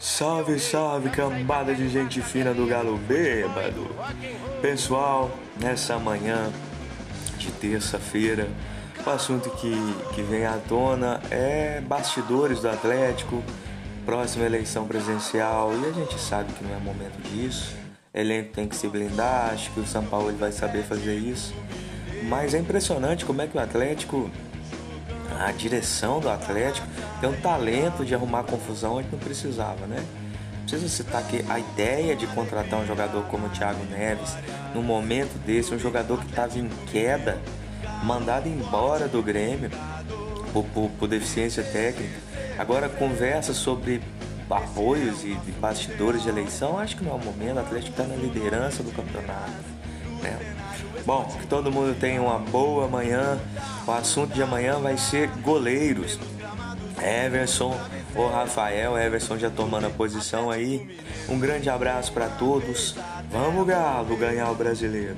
Salve, salve, cambada de gente fina do Galo Bêbado. Pessoal, nessa manhã de terça-feira, o assunto que, que vem à tona é bastidores do Atlético, próxima eleição presidencial, e a gente sabe que não é momento disso. Elenco tem que se blindar, acho que o São Paulo vai saber fazer isso. Mas é impressionante como é que o Atlético, a direção do Atlético, tem um talento de arrumar confusão onde não precisava, né? Preciso citar que a ideia de contratar um jogador como o Thiago Neves, num momento desse, um jogador que estava em queda, mandado embora do Grêmio por, por, por deficiência técnica, agora conversa sobre apoios e de bastidores de eleição, acho que não é o momento, o Atlético está na liderança do campeonato. Né? Bom, que todo mundo tenha uma boa manhã. O assunto de amanhã vai ser goleiros. Everson ou Rafael, Everson já tomando a posição aí. Um grande abraço para todos. Vamos, Galo, ganhar o brasileiro.